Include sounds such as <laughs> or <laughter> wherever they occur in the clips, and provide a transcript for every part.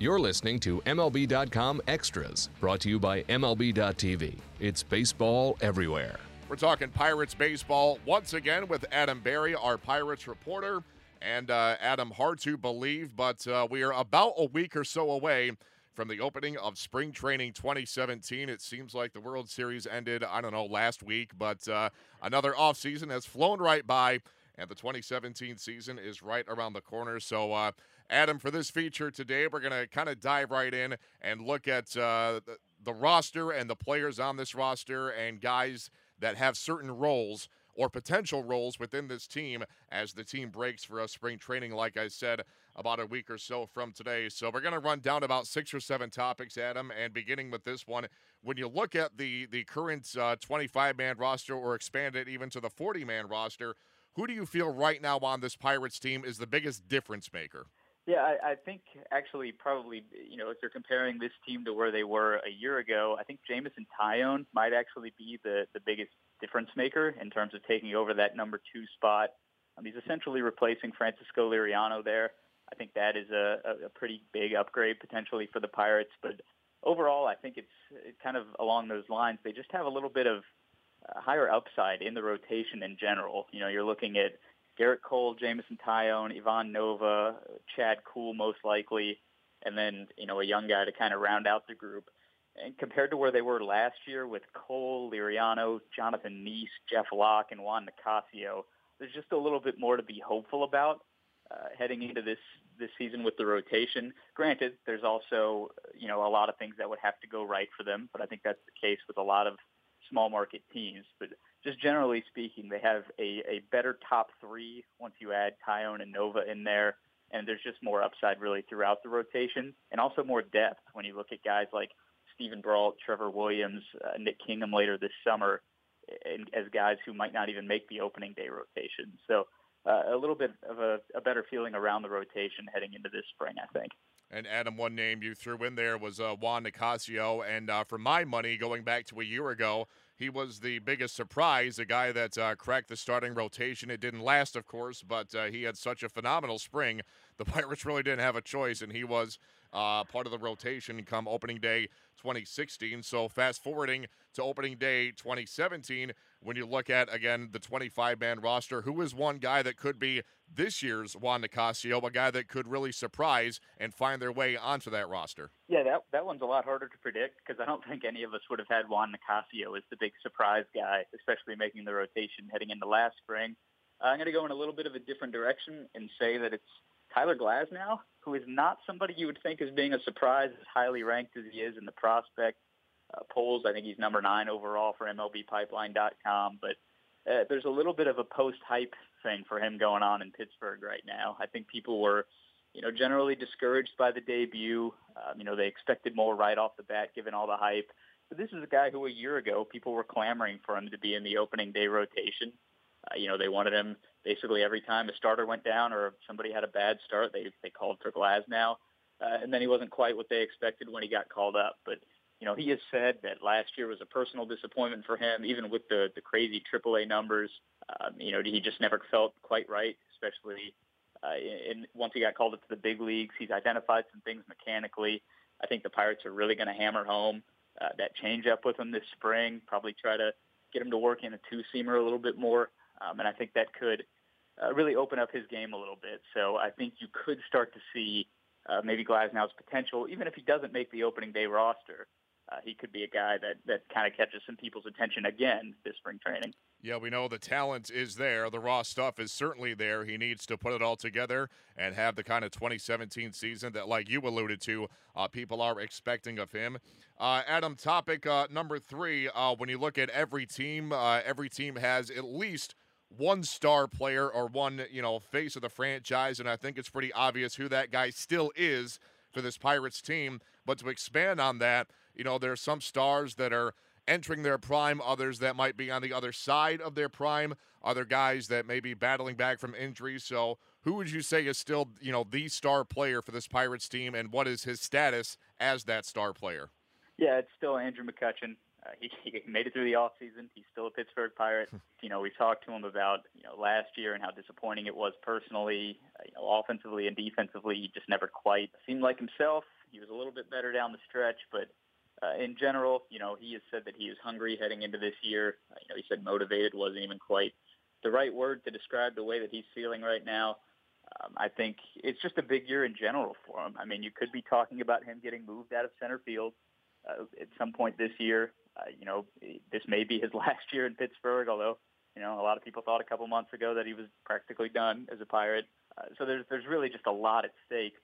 You're listening to MLB.com Extras, brought to you by MLB.tv. It's baseball everywhere. We're talking Pirates baseball once again with Adam Berry, our Pirates reporter. And uh, Adam, hard to believe, but uh, we are about a week or so away from the opening of spring training 2017. It seems like the World Series ended, I don't know, last week, but uh, another offseason has flown right by and the 2017 season is right around the corner. So, uh, Adam, for this feature today, we're going to kind of dive right in and look at uh, the, the roster and the players on this roster and guys that have certain roles or potential roles within this team as the team breaks for a spring training, like I said, about a week or so from today. So we're going to run down about six or seven topics, Adam, and beginning with this one. When you look at the, the current 25 uh, man roster or expand it even to the 40 man roster, who do you feel right now on this Pirates team is the biggest difference maker? Yeah, I, I think actually probably you know if you're comparing this team to where they were a year ago, I think Jameson Taillon might actually be the the biggest difference maker in terms of taking over that number two spot. Um, he's essentially replacing Francisco Liriano there. I think that is a, a pretty big upgrade potentially for the Pirates. But overall, I think it's, it's kind of along those lines. They just have a little bit of uh, higher upside in the rotation in general. You know, you're looking at Gerrit Cole, Jameson Taillon, Ivan Nova, Chad Kuhl most likely, and then, you know, a young guy to kind of round out the group. And compared to where they were last year with Cole, Liriano, Jonathan Niese, Jeff Locke, and Juan Nicasio, there's just a little bit more to be hopeful about uh, heading into this this season with the rotation. Granted, there's also you know a lot of things that would have to go right for them, but I think that's the case with a lot of small market teams. But just generally speaking, they have a, a better top three once you add Taillon and Nova in there. And there's just more upside really throughout the rotation and also more depth when you look at guys like Steven Brault, Trevor Williams, uh, Nick Kingham later this summer and, as guys who might not even make the opening day rotation. So uh, a little bit of a, a better feeling around the rotation heading into this spring, I think. And Adam, one name you threw in there was uh, Juan Nicasio. And uh, for my money, going back to a year ago, he was the biggest surprise, a guy that uh, cracked the starting rotation. It didn't last, of course, but uh, he had such a phenomenal spring. The <laughs> Pirates really didn't have a choice, and he was uh, part of the rotation come opening day 2016. So fast forwarding to opening day 2017, when you look at again the 25 man roster, who is one guy that could be this year's Juan Nicasio, a guy that could really surprise and find their way onto that roster? Yeah, that that one's a lot harder to predict because I don't think any of us would have had Juan Nicasio as the big surprise guy, especially making the rotation heading into last spring. I'm going to go in a little bit of a different direction and say that it's Tyler Glasnow, who is not somebody you would think as being a surprise, as highly ranked as he is in the prospect uh, polls. I think he's number nine overall for MLBPipeline.com. But uh, there's a little bit of a post-hype thing for him going on in Pittsburgh right now. I think people were, you know, generally discouraged by the debut. Um, you know, they expected more right off the bat given all the hype. But this is a guy who a year ago people were clamoring for him to be in the opening day rotation. Uh, you know, they wanted him basically every time a starter went down or somebody had a bad start, they they called for Glasnow. Uh, and then he wasn't quite what they expected when he got called up. But you know, he has said that last year was a personal disappointment for him, even with the the crazy AAA numbers. Um, you know, he just never felt quite right, especially uh, in, once he got called up to the big leagues. He's identified some things mechanically. I think the Pirates are really going to hammer home uh, that changeup with him this spring. Probably try to get him to work in a two seamer a little bit more. Um, and I think that could uh, really open up his game a little bit. So I think you could start to see uh, maybe Glasnow's potential, even if he doesn't make the opening day roster. Uh, he could be a guy that, that kind of catches some people's attention again this spring training. Yeah, we know the talent is there. The raw stuff is certainly there. He needs to put it all together and have the kind of 2017 season that, like you alluded to, uh, people are expecting of him. Uh, Adam, topic uh, number three. Uh, when you look at every team, uh, every team has at least – one star player or one, you know, face of the franchise, and I think it's pretty obvious who that guy still is for this Pirates team. But to expand on that, you know, there are some stars that are entering their prime, others that might be on the other side of their prime, other guys that may be battling back from injuries. So, who would you say is still, you know, the star player for this Pirates team, and what is his status as that star player? Yeah, it's still Andrew McCutchen. Uh, he, <laughs> he made it through the off season. He's still a Pittsburgh Pirate. <laughs> you know, we talked to him about you know last year and how disappointing it was personally, uh, you know, offensively and defensively. He just never quite seemed like himself. He was a little bit better down the stretch, but uh, in general, you know, he has said that he is hungry heading into this year. Uh, you know, he said motivated wasn't even quite the right word to describe the way that he's feeling right now. Um, I think it's just a big year in general for him. I mean, you could be talking about him getting moved out of center field uh, at some point this year. Uh, you know, this may be his <laughs> last year in Pittsburgh, although, you know, a lot of people thought a couple months ago that he was practically done as a Pirate. Uh, so there's, there's really just a lot at stake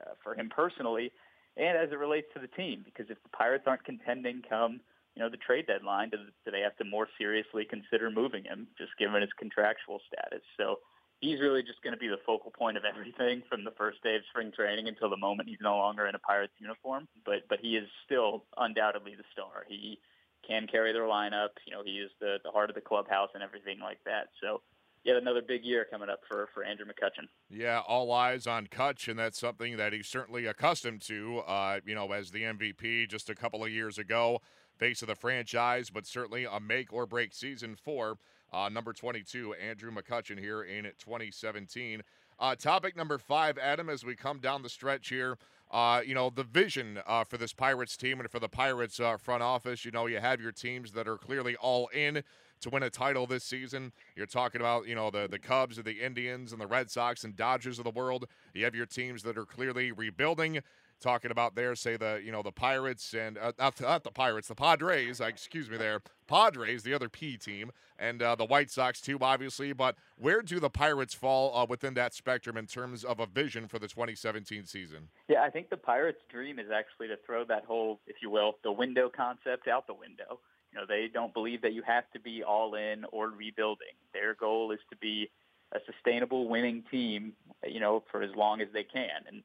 uh, for him personally and as it relates to the team, because if the Pirates aren't contending come, you know, the trade deadline, do, do they have to more seriously consider moving him, just given his contractual status? So he's really just going to be the focal point of everything from the first day of spring training until the moment he's no longer in a Pirates uniform. But but he is still undoubtedly the star. He can carry their lineup. You know, he is the the heart of the clubhouse and everything like that. So yet another big year coming up for, for Andrew McCutchen. Yeah, all eyes on Kutch, and that's something that he's certainly accustomed to. Uh, you know, as the MVP just a couple of years ago, face of the franchise, but certainly a make or break season for uh, number 22, Andrew McCutchen here in 2017. Uh, topic number five, Adam, as we come down the stretch here, uh, you know, the vision uh, for this Pirates team and for the Pirates uh, front office. You know, you have your teams that are clearly all in to win a title this season. You're talking about, you know, the, the Cubs and the Indians and the Red Sox and Dodgers of the world. You have your teams that are clearly rebuilding. Talking about there, say the you know the Pirates and uh, not, not the Pirates, the Padres. excuse me, there Padres, the other P team, and uh, the White Sox too, obviously. But where do the Pirates fall uh, within that spectrum in terms of a vision for the 2017 season? Yeah, I think the Pirates' dream is actually to throw that whole, if you will, the window concept out the window. You know, they don't believe that you have to be all in or rebuilding. Their goal is to be a sustainable winning team, you know, for as long as they can. And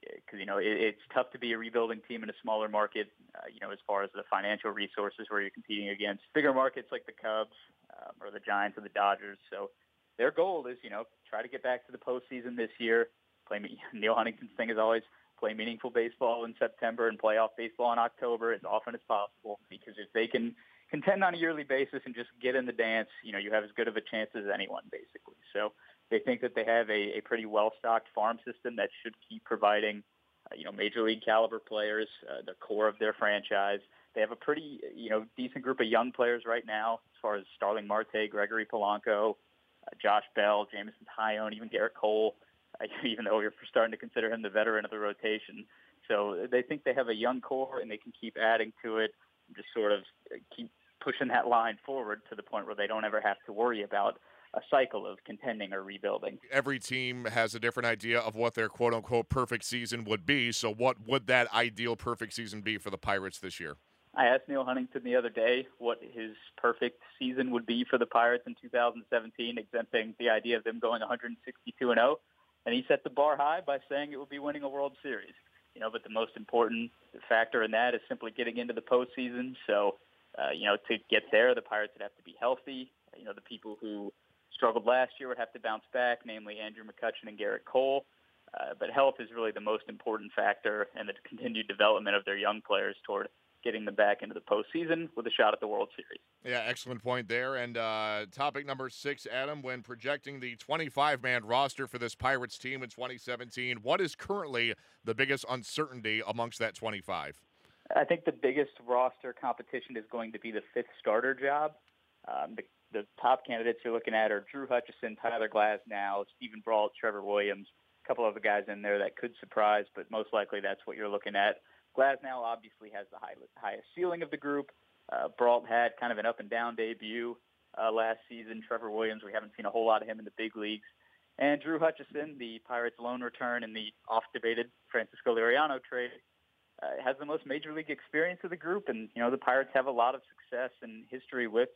because you know it, it's tough to be a rebuilding team in a smaller market. Uh, you know, as far as the financial resources where you're competing against bigger markets like the Cubs um, or the Giants or the Dodgers. So their goal is you know try to get back to the postseason this year. Play <laughs> Neil Huntington's thing is always play meaningful baseball in September and playoff baseball in October as often as possible. Because if they can contend on a yearly basis and just get in the dance, you know, you have as good of a chance as anyone, basically. So they think that they have a, a pretty well-stocked farm system that should keep providing, uh, you know, major league caliber players, uh, the core of their franchise. They have a pretty, you know, decent group of young players right now, as far as Starling Marte, Gregory Polanco, uh, Josh Bell, Jameson Taillon, even Gerrit Cole, <laughs> even though we're starting to consider him the veteran of the rotation. So they think they have a young core and they can keep adding to it, just sort of keep pushing that line forward to the point where they don't ever have to worry about a cycle of contending or rebuilding. Every team has a different idea of what their quote unquote perfect season would be. So, what would that ideal perfect season be for the Pirates this year? I asked Neil Huntington the other day what his perfect season would be for the Pirates in 2017, exempting the idea of them going 162 and 0, and he set the bar high by saying it would be winning a World Series. You know, but the most important factor in that is simply getting into the postseason. So, uh, you know, to get there, the Pirates would have to be healthy. You know, the people who struggled last year would have to bounce back, namely Andrew McCutchen and Gerrit Cole. Uh, but health is really the most important factor in the continued development of their young players toward getting them back into the postseason with a shot at the World Series. Yeah, excellent point there. And uh, topic number six, Adam, when projecting the 25 man roster for this Pirates team in 2017, what is currently the biggest uncertainty amongst that 25? I think the biggest roster competition is going to be the fifth starter job. Um, the the top candidates you're looking at are Drew Hutchison, Tyler Glasnow, Steven Brault, Trevor Williams, a couple other guys in there that could surprise, but most likely that's what you're looking at. Glasnow obviously has the high, highest ceiling of the group. Uh, Brault had kind of an up and down debut uh, last season. Trevor Williams, we haven't seen a whole lot of him in the big leagues. And Drew Hutchison, the Pirates' lone return in the oft-debated Francisco Liriano trade, uh, has the most major league experience of the group. And, you know, the Pirates have a lot of success and history with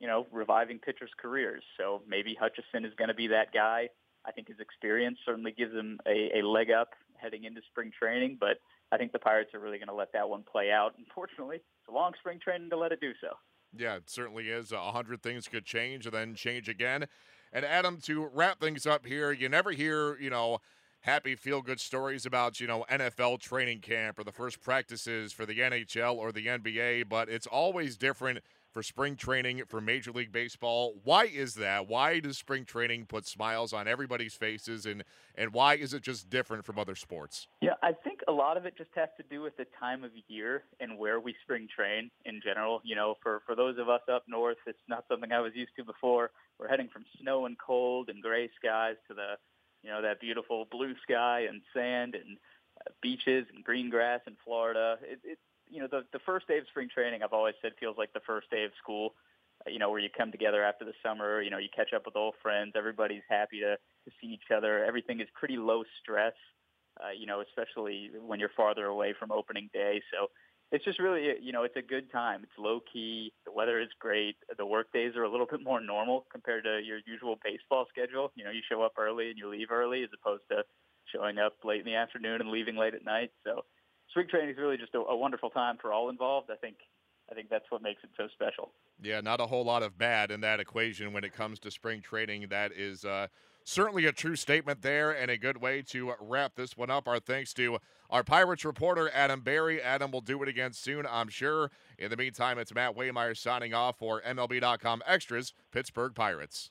you know, reviving pitchers' careers. So maybe Hutchison is going to be that guy. I think his experience certainly gives him a, a leg up heading into spring training, but I think the Pirates are really going to let that one play out. <laughs> Unfortunately, it's a long spring training to let it do so. Yeah, it certainly is. A hundred things could change and then change again. And Adam, to wrap things up here, you never hear, you know, happy feel good stories about, you know, NFL training camp or the first practices for the NHL or the NBA, but it's always different for spring training for Major League Baseball. Why is that? Why does spring training put smiles on everybody's faces, and and why is it just different from other sports? Yeah, I think a lot of it just has to do with the time of year and where we spring train in general. You know, for for those of us up north, it's not something I was used to before. We're heading from snow and cold and gray skies to the you know that beautiful blue sky and sand and uh, beaches and green grass in Florida. It, you know the the first day of spring training I've always said feels like the first day of school. Uh, you know where you come together after the summer. You know you catch up with old friends. Everybody's happy to to see each other. Everything is pretty low stress. Uh, you know especially when you're farther away from opening day. So it's just really, you know, it's a good time. It's low key. The weather is great. The work days are a little <laughs> bit more normal compared to your usual baseball schedule. You know, you show up early and you leave early as opposed to showing up late in the afternoon and leaving late at night. So spring training is really just a, a wonderful time for all involved. I think I think that's what makes it so special. Yeah, not a whole lot of bad in that equation when it comes to spring training. That is uh, certainly a true statement there and a good way to wrap this one up. Our thanks to our Pirates reporter, Adam Berry. Adam will do it again soon, I'm sure. In the meantime, it's Matt Waymire signing off for MLB.com Extras, Pittsburgh Pirates.